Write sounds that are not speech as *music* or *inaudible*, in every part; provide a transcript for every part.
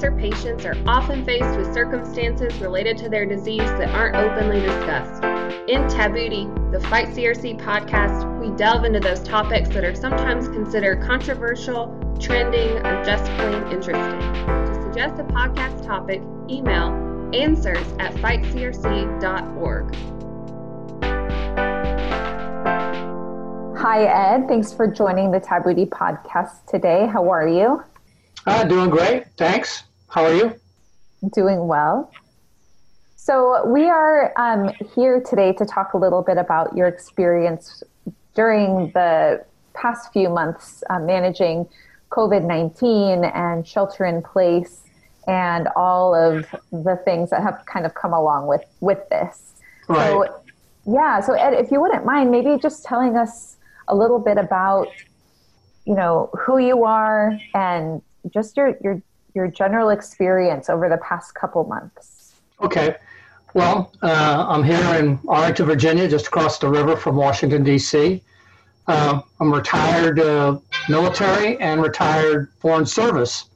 cancer patients are often faced with circumstances related to their disease that aren't openly discussed. In Tabooty, the Fight CRC podcast, we delve into those topics that are sometimes considered controversial, trending, or just plain interesting. To suggest a podcast topic, email answers at fightcrc.org. Hi, Ed. Thanks for joining the Tabooty podcast today. How are you? Uh, doing great. Thanks. How are you? Doing well. So, we are um, here today to talk a little bit about your experience during the past few months uh, managing COVID 19 and shelter in place and all of the things that have kind of come along with, with this. Right. So, yeah, so Ed, if you wouldn't mind, maybe just telling us a little bit about, you know, who you are and just your, your, your general experience over the past couple months. Okay. Well, uh, I'm here in Arlington, Virginia, just across the river from Washington, D.C. Uh, I'm retired uh, military and retired foreign service.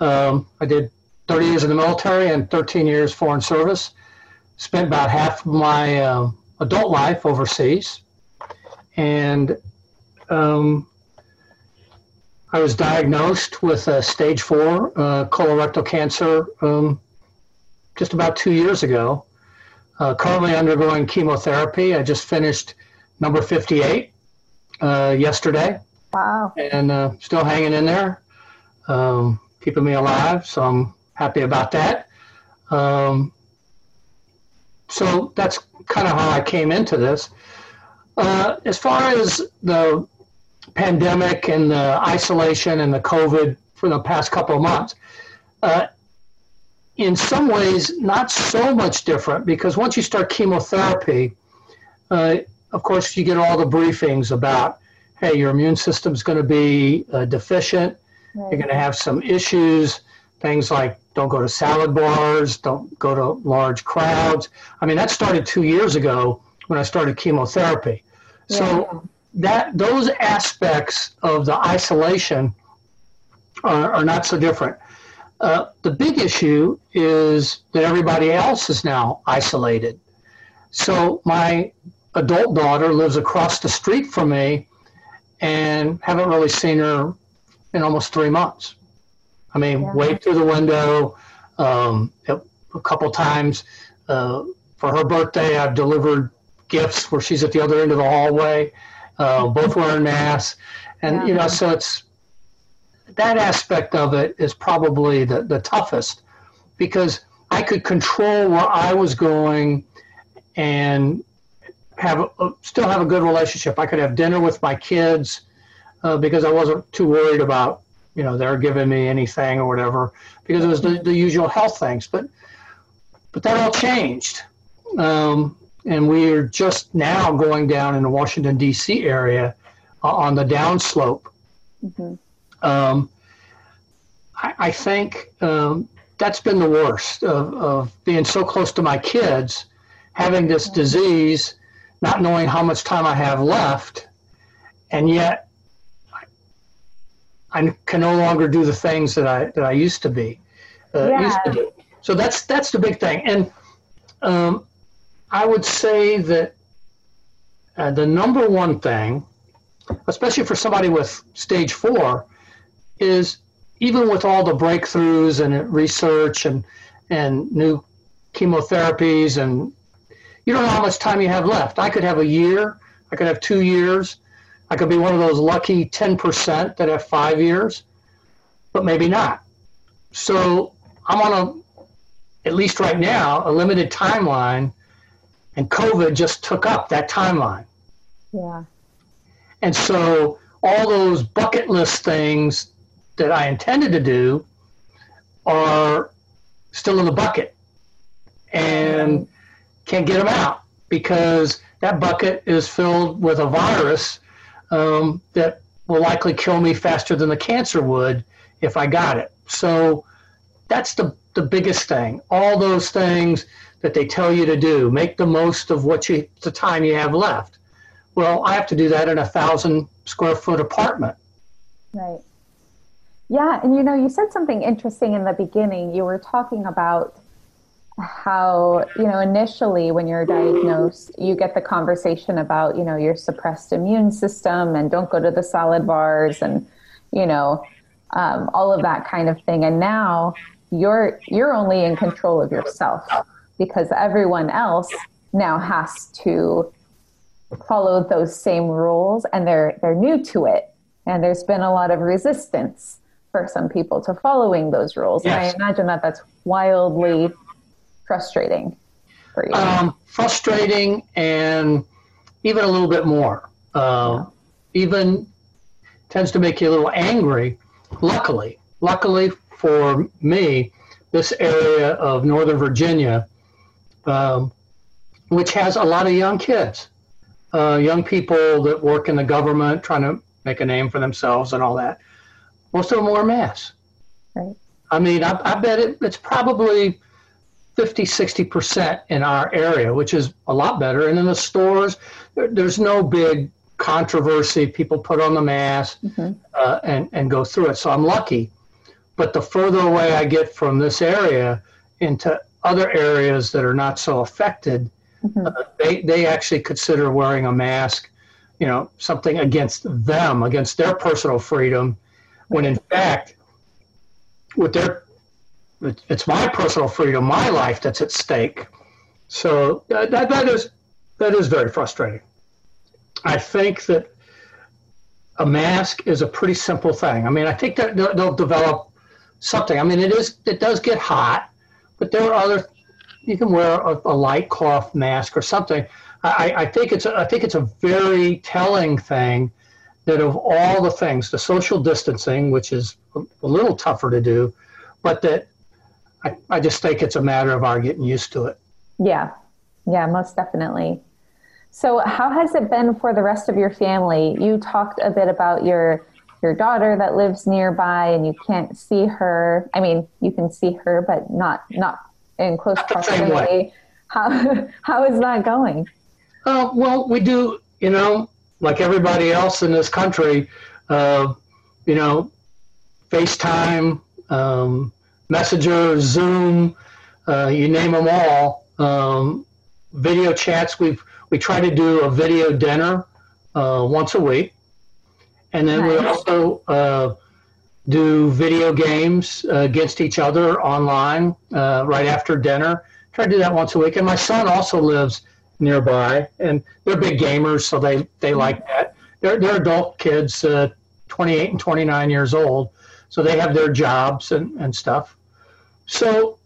Um, I did 30 years in the military and 13 years foreign service. Spent about half of my uh, adult life overseas. And um, I was diagnosed with a stage four uh, colorectal cancer um, just about two years ago. Uh, currently undergoing chemotherapy. I just finished number 58 uh, yesterday. Wow. And uh, still hanging in there, um, keeping me alive. So I'm happy about that. Um, so that's kind of how I came into this. Uh, as far as the pandemic and the isolation and the COVID for the past couple of months. Uh, in some ways, not so much different because once you start chemotherapy, uh, of course, you get all the briefings about, hey, your immune system's going to be uh, deficient. Right. You're going to have some issues, things like don't go to salad bars, don't go to large crowds. I mean, that started two years ago when I started chemotherapy. So that those aspects of the isolation are, are not so different. Uh, the big issue is that everybody else is now isolated. So my adult daughter lives across the street from me and haven't really seen her in almost three months. I mean, yeah. waved through the window um, a couple times. Uh, for her birthday, I've delivered gifts where she's at the other end of the hallway uh, both wearing masks, and yeah. you know, so it's that aspect of it is probably the, the toughest because I could control where I was going and have a, still have a good relationship. I could have dinner with my kids uh, because I wasn't too worried about you know they're giving me anything or whatever because it was the, the usual health things. But but that all changed. Um, and we are just now going down in the Washington D.C. area uh, on the downslope. Mm-hmm. Um, I, I, think um, that's been the worst of, of, being so close to my kids, having this disease, not knowing how much time I have left, and yet I can no longer do the things that I that I used to be. Uh, yeah. used to do. So that's that's the big thing, and um, I would say that uh, the number one thing, especially for somebody with stage four, is even with all the breakthroughs and research and and new chemotherapies and you don't know how much time you have left. I could have a year, I could have two years, I could be one of those lucky 10% that have five years, but maybe not. So I'm on a, at least right now, a limited timeline and COVID just took up that timeline. Yeah. And so all those bucket list things that I intended to do are still in the bucket and can't get them out because that bucket is filled with a virus um, that will likely kill me faster than the cancer would if I got it. So that's the, the biggest thing. All those things that they tell you to do. Make the most of what you the time you have left. Well, I have to do that in a thousand square foot apartment. Right. Yeah, and you know, you said something interesting in the beginning. You were talking about how, you know, initially when you're diagnosed, you get the conversation about, you know, your suppressed immune system and don't go to the salad bars and, you know, um, all of that kind of thing. And now you're you're only in control of yourself because everyone else now has to follow those same rules and they're they're new to it. And there's been a lot of resistance for some people to following those rules. Yes. and i imagine that that's wildly frustrating for you. Um, frustrating and even a little bit more. Uh, yeah. even tends to make you a little angry luckily. Luckily for me this area of northern virginia um, which has a lot of young kids uh, young people that work in the government trying to make a name for themselves and all that. Most of them wear masks. Right. I mean, I, I bet it, it's probably 50, 60% in our area, which is a lot better. And in the stores, there, there's no big controversy. People put on the mask mm-hmm. uh, and, and go through it. So I'm lucky. But the further away I get from this area into other areas that are not so affected, Mm-hmm. Uh, they they actually consider wearing a mask, you know, something against them, against their personal freedom, when in fact, with their it's my personal freedom, my life that's at stake. So that, that is that is very frustrating. I think that a mask is a pretty simple thing. I mean, I think that they'll, they'll develop something. I mean, it is it does get hot, but there are other you can wear a, a light cloth mask or something. I, I think it's a, I think it's a very telling thing that of all the things, the social distancing, which is a, a little tougher to do, but that I, I just think it's a matter of our getting used to it. Yeah, yeah, most definitely. So, how has it been for the rest of your family? You talked a bit about your your daughter that lives nearby, and you can't see her. I mean, you can see her, but not not in close proximity. How *laughs* how is that going? Uh, well, we do, you know, like everybody else in this country, uh, you know, FaceTime, um, Messenger, Zoom, uh, you name them all. Um, video chats. we've we try to do a video dinner uh, once a week, and then nice. we also uh, do video games uh, against each other online uh, right after dinner. Try to do that once a week. And my son also lives nearby, and they're big gamers, so they, they like that. They're, they're adult kids, uh, 28 and 29 years old, so they have their jobs and, and stuff. So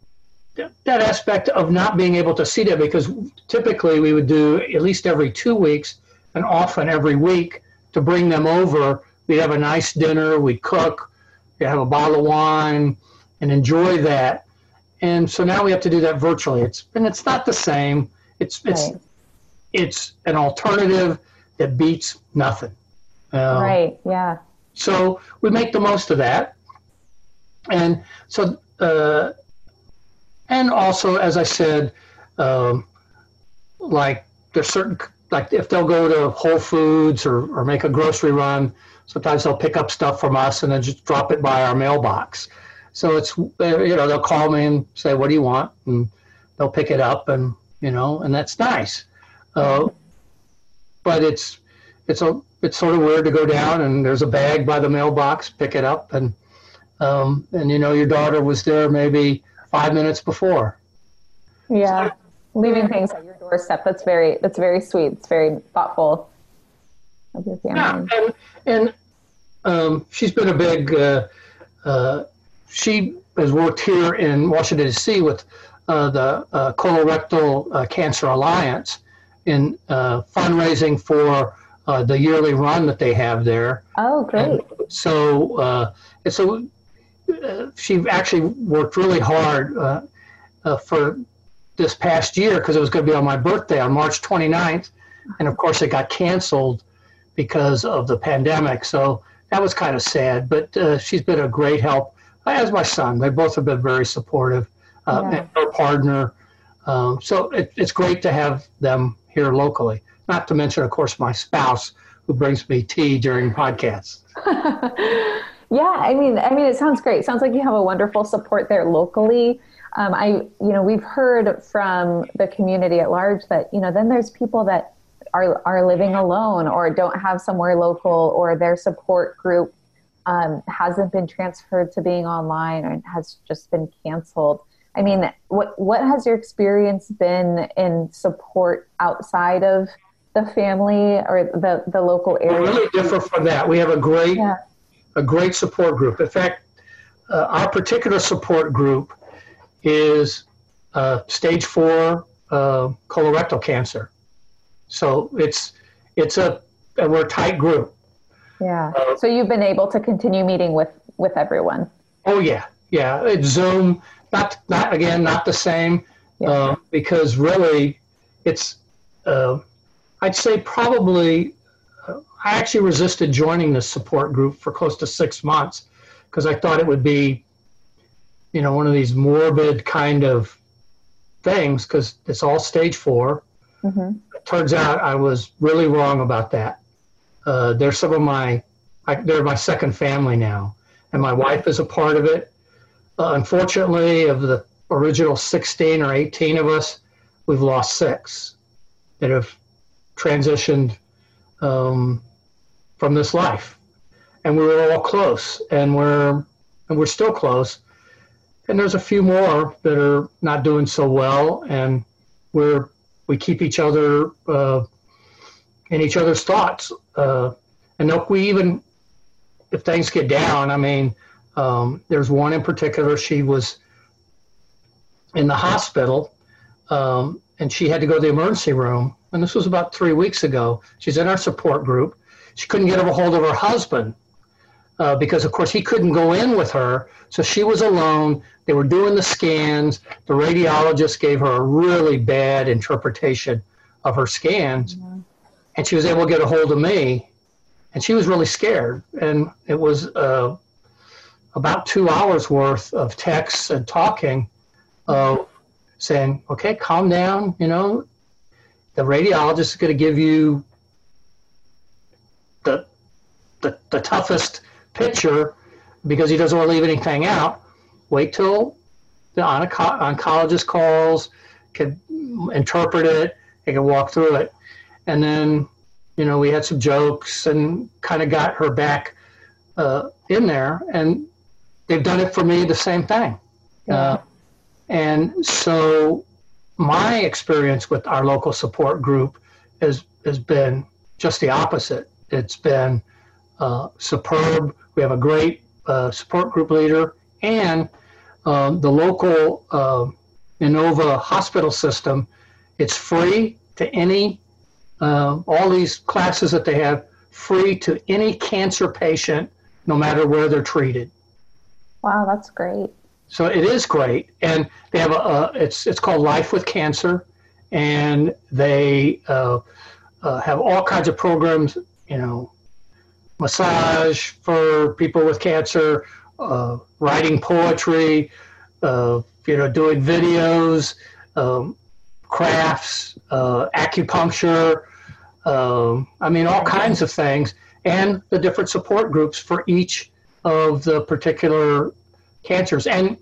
that aspect of not being able to see them, because typically we would do at least every two weeks and often every week to bring them over. We'd have a nice dinner, we'd cook, you have a bottle of wine and enjoy that. And so now we have to do that virtually. It's and it's not the same. It's it's right. it's an alternative that beats nothing. Um, right. Yeah. So we make the most of that, and so uh, and also as I said, um, like there's certain like if they'll go to Whole Foods or, or make a grocery run, sometimes they'll pick up stuff from us and then just drop it by our mailbox. So it's you know they'll call me and say what do you want and they'll pick it up and you know and that's nice. Uh, but it's it's a it's sort of weird to go down and there's a bag by the mailbox, pick it up and um, and you know your daughter was there maybe five minutes before. Yeah, so, leaving things doorstep. That's very that's very sweet. It's very thoughtful of your family. Yeah, and, and um, she's been a big. Uh, uh, she has worked here in Washington D.C. with uh, the uh, Colorectal uh, Cancer Alliance in uh, fundraising for the yearly run that they have there. Oh, great! And so, and so she actually worked really hard for this past year because it was going to be on my birthday on March 29th. And of course, it got canceled because of the pandemic. So that was kind of sad, but uh, she's been a great help, as my son. They both have been very supportive, uh, yeah. and her partner. Um, so it, it's great to have them here locally. Not to mention, of course, my spouse who brings me tea during podcasts. *laughs* *laughs* Yeah, I mean, I mean, it sounds great. It sounds like you have a wonderful support there locally. Um, I, you know, we've heard from the community at large that you know, then there's people that are are living alone or don't have somewhere local, or their support group um, hasn't been transferred to being online or has just been canceled. I mean, what what has your experience been in support outside of the family or the, the local area? We really differ from that. We have a great yeah. a great support group. In fact, uh, our particular support group is uh, stage four uh, colorectal cancer. So it's it's a we're a tight group. Yeah. Uh, so you've been able to continue meeting with with everyone. Oh yeah, yeah. It's Zoom not not again not the same yeah. uh, because really it's uh, I'd say probably uh, I actually resisted joining the support group for close to six months because I thought it would be you know one of these morbid kind of things because it's all stage 4 mm-hmm. It turns out I was really wrong about that. Uh, they're some of my I, they're my second family now, and my wife is a part of it uh, unfortunately, of the original 16 or 18 of us, we've lost six that have transitioned um, from this life. And we were all close, and we're and we're still close. And there's a few more that are not doing so well, and we're we keep each other uh, in each other's thoughts. Uh, and look, we even if things get down, I mean, um, there's one in particular, she was in the hospital um, and she had to go to the emergency room. And this was about three weeks ago. She's in our support group. She couldn't get a hold of her husband uh, because, of course, he couldn't go in with her. So she was alone. They were doing the scans. The radiologist gave her a really bad interpretation of her scans. Mm-hmm. And she was able to get a hold of me. And she was really scared. And it was uh, about two hours worth of texts and talking, uh, saying, "Okay, calm down. You know, the radiologist is going to give you the, the the toughest picture because he doesn't want to leave anything out. Wait till the onco- oncologist calls, can interpret it, they can walk through it, and then." You know, we had some jokes and kind of got her back uh, in there. And they've done it for me the same thing. Yeah. Uh, and so my experience with our local support group has, has been just the opposite. It's been uh, superb. We have a great uh, support group leader, and um, the local uh, Inova hospital system. It's free to any, uh, all these classes that they have, free to any cancer patient, no matter where they're treated. Wow, that's great. So it is great, and they have a, a it's it's called Life with Cancer, and they uh, uh, have all kinds of programs. You know, massage for people with cancer, uh, writing poetry, uh, you know, doing videos, um, crafts, uh, acupuncture. Um, I mean, all kinds of things, and the different support groups for each of the particular cancers, and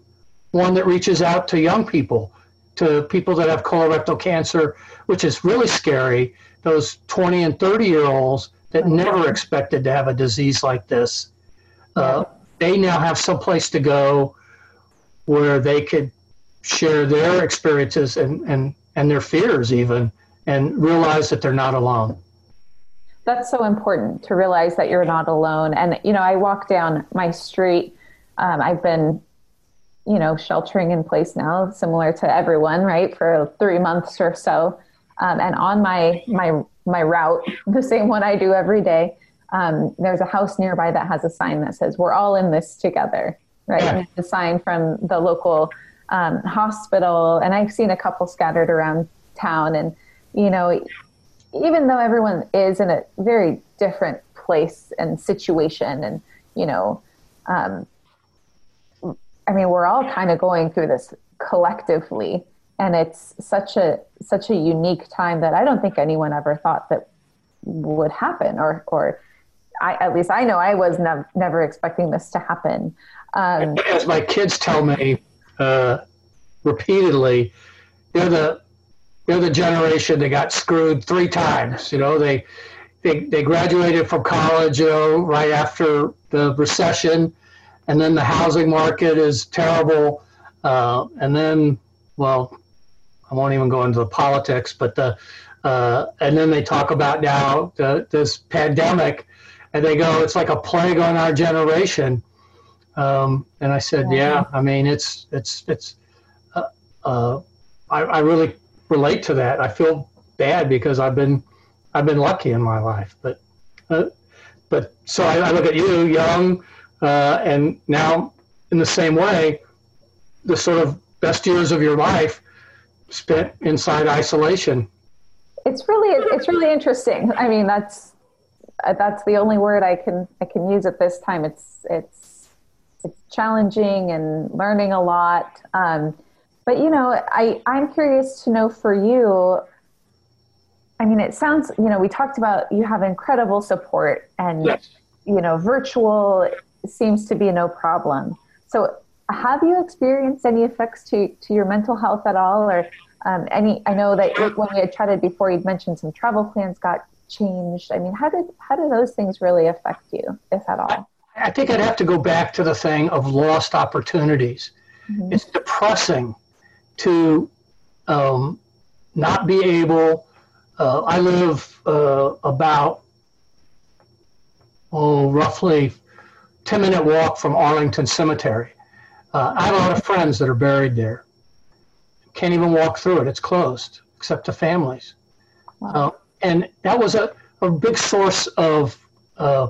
one that reaches out to young people, to people that have colorectal cancer, which is really scary. Those 20 and 30 year olds that never expected to have a disease like this, uh, they now have some place to go where they could share their experiences and, and, and their fears even and realize that they're not alone that's so important to realize that you're not alone. And, you know, I walk down my street. Um, I've been, you know, sheltering in place now, similar to everyone, right, for three months or so. Um, and on my, my, my route, *laughs* the same one I do every day, um, there's a house nearby that has a sign that says, We're all in this together, right? Yeah. And it's a sign from the local um, hospital. And I've seen a couple scattered around town. And, you know, even though everyone is in a very different place and situation and you know um, i mean we're all kind of going through this collectively and it's such a such a unique time that i don't think anyone ever thought that would happen or or I, at least I know I was nev- never expecting this to happen. Um, As my kids tell me uh, repeatedly, they're the they're the generation that got screwed three times. You know, they they they graduated from college, you know, right after the recession, and then the housing market is terrible, uh, and then well, I won't even go into the politics, but the uh, and then they talk about now the, this pandemic, and they go, it's like a plague on our generation. Um, and I said, yeah. yeah. I mean, it's it's it's. Uh, uh, I, I really relate to that. I feel bad because I've been I've been lucky in my life, but uh, but so I, I, look at you, young, uh, and now in the same way, the sort of best years of your life spent inside isolation it's really it's really interesting. I mean, that's that's the only word I can I can use at this time. It's it's it's challenging and learning a lot. Um, but you know, I I'm curious to know for you. I mean, it sounds you know we talked about you have incredible support and yes. you know virtual seems to be no problem. So have you experienced any effects to to your mental health at all, or um, any, I know that when we had chatted before, you'd mentioned some travel plans got changed. I mean, how did how do those things really affect you, if at all? I think I'd have to go back to the thing of lost opportunities. Mm-hmm. It's depressing to um, not be able. Uh, I live uh, about oh, roughly ten minute walk from Arlington Cemetery. Uh, I have a lot of friends that are buried there can't even walk through it. It's closed except to families. Wow. Uh, and that was a, a big source of, uh,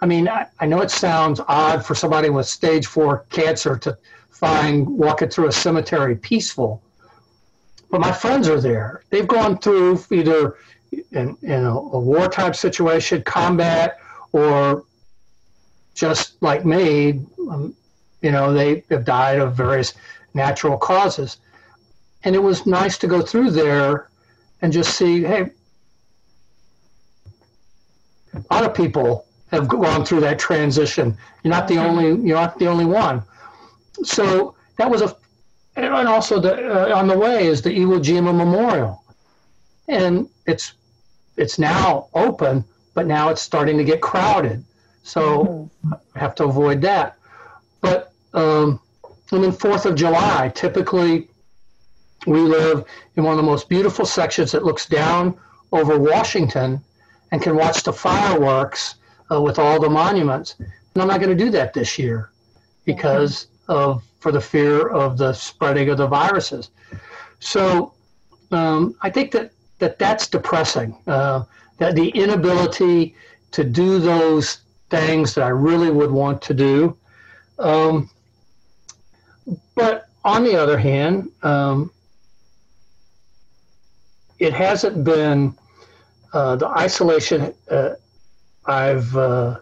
I mean, I, I, know it sounds odd for somebody with stage four cancer to find walking through a cemetery peaceful, but my friends are there. They've gone through either in, in a, a wartime situation, combat, or just like me, um, you know, they have died of various natural causes and it was nice to go through there and just see, hey, a lot of people have gone through that transition. You're not the only. You're not the only one. So that was a, and also the uh, on the way is the Iwo Jima Memorial, and it's it's now open, but now it's starting to get crowded. So mm-hmm. Have to avoid that. Um, and then Fourth of July, typically we live in one of the most beautiful sections that looks down over Washington and can watch the fireworks uh, with all the monuments. And I'm not going to do that this year because of for the fear of the spreading of the viruses. So um, I think that, that that's depressing. Uh, that the inability to do those things that I really would want to do. Um, but on the other hand, um, it hasn't been uh, the isolation. Uh, I've uh,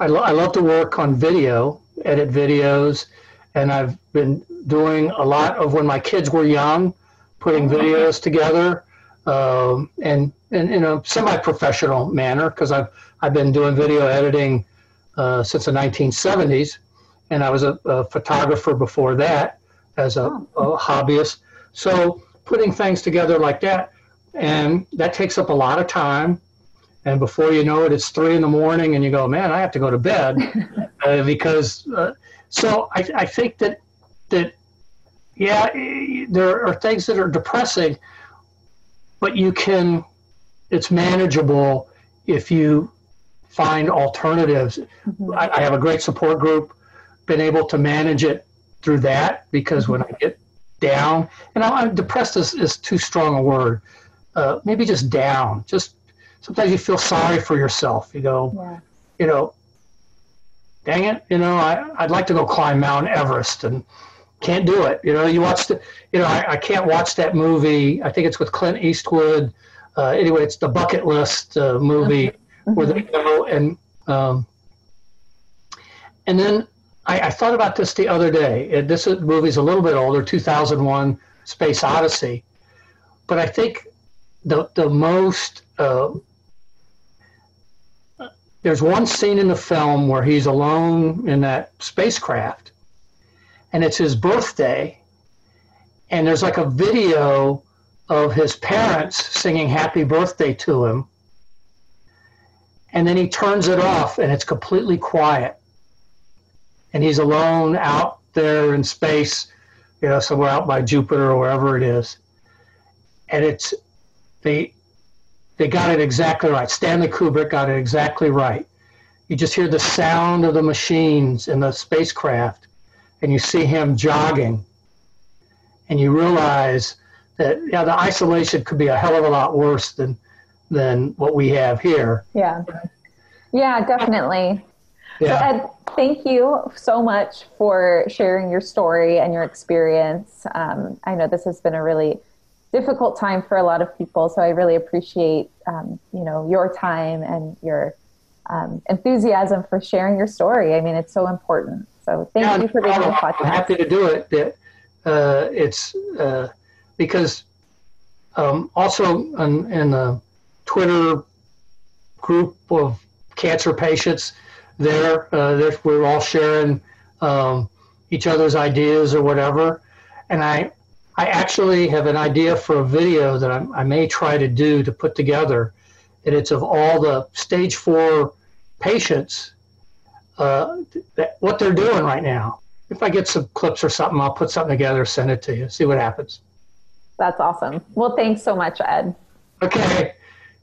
I, lo- I love to work on video, edit videos, and I've been doing a lot of when my kids were young, putting videos together, um, and, and in a semi-professional manner because I've I've been doing video editing uh, since the 1970s, and I was a, a photographer before that as a, a hobbyist. So putting things together like that. And that takes up a lot of time. And before you know it, it's three in the morning, and you go, man, I have to go to bed *laughs* uh, because. Uh, so I, I think that that yeah, there are things that are depressing, but you can. It's manageable if you find alternatives. Mm-hmm. I, I, have a great support group. Been able to manage it through that because when I get down. And I'm depressed is, is too strong a word. Uh, maybe just down. Just sometimes you feel sorry for yourself. You go, yeah. you know, dang it, you know, I, I'd like to go climb Mount Everest and can't do it. You know, you watch the, you know, I, I can't watch that movie. I think it's with Clint Eastwood. Uh, anyway, it's the bucket list uh, movie mm-hmm. where they go and, um, and then I, I, thought about this the other day. This movie's a little bit older, 2001 Space Odyssey. But I think the, the most, uh, there's one scene in the film where he's alone in that spacecraft, and it's his birthday, and there's like a video of his parents singing happy birthday to him. And then he turns it off and it's completely quiet. And he's alone out there in space, you know, somewhere out by Jupiter or wherever it is. And it's they they got it exactly right. Stanley Kubrick got it exactly right. You just hear the sound of the machines in the spacecraft and you see him jogging and you realize that yeah, the isolation could be a hell of a lot worse than than what we have here. Yeah, yeah, definitely. Yeah. So Ed, thank you so much for sharing your story and your experience. Um, I know this has been a really difficult time for a lot of people, so I really appreciate um, you know your time and your um, enthusiasm for sharing your story. I mean, it's so important. So thank yeah, you for being on the podcast. I'm happy to do it. Uh, it's uh, because um, also in, in, the Twitter group of cancer patients, there, uh, we're all sharing um, each other's ideas or whatever. And I, I actually have an idea for a video that I, I may try to do to put together. And it's of all the stage four patients, uh, that, what they're doing right now. If I get some clips or something, I'll put something together, send it to you, see what happens. That's awesome. Well, thanks so much, Ed. Okay.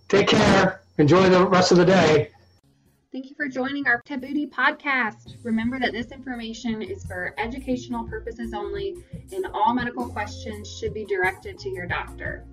Take care. Enjoy the rest of the day. Thank you for joining our Tabooty podcast. Remember that this information is for educational purposes only, and all medical questions should be directed to your doctor.